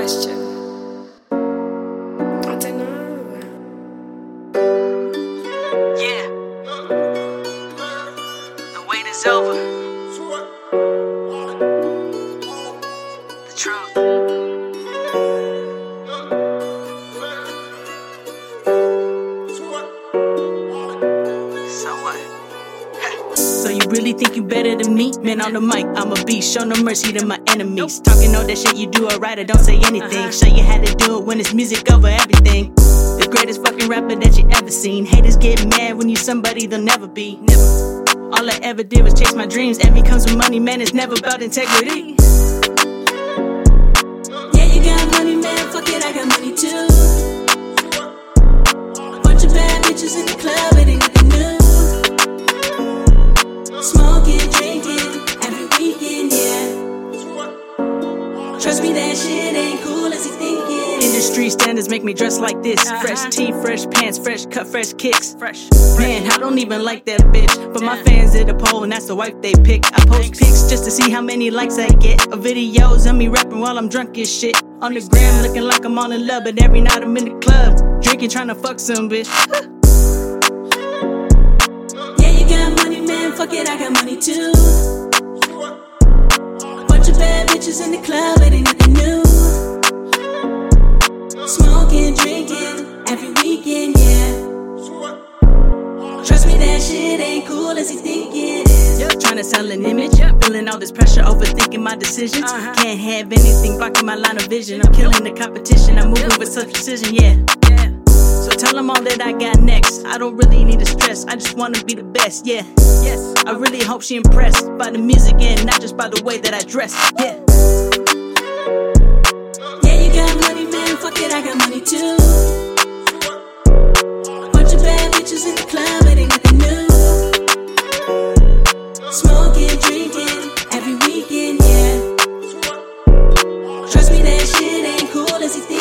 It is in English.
question. I don't know. Yeah. The wait is over. Really think you better than me? Man, on the mic, I'm a beast. Show no mercy to my enemies. Talking all that shit, you do alright right, I don't say anything. Uh-huh. Show you how to do it when it's music over everything. The greatest fucking rapper that you ever seen. Haters get mad when you somebody they'll never be. Never. All I ever did was chase my dreams. Envy comes with money, man. It's never about integrity. Trust me, that shit ain't cool as you think it is. Industry standards make me dress like this. Uh-huh. Fresh tee, fresh pants, fresh cut, fresh kicks. Fresh. Man, I don't even like that bitch. But my fans at the pole, and that's the wife they pick. I post pics just to see how many likes I get. Or videos of me rapping while I'm drunk as shit. On the gram, looking like I'm on the love, but every night I'm in the club. Drinking, trying to fuck some bitch. Yeah, you got money, man. Fuck it, I got money too. Bitches in the club, it ain't nothing new. Smoking, drinking, every weekend, yeah. Trust me, that shit ain't cool as you think it is. Trying to sell an image, feeling all this pressure, overthinking my decisions. Uh-huh. Can't have anything blocking my line of vision. I'm killing the competition, I'm moving with such precision, yeah. So tell them all that I got next. I don't really need to stress, I just wanna be the best, yeah. Yes, I really hope she impressed by the music and not just by the way that I dress, yeah. si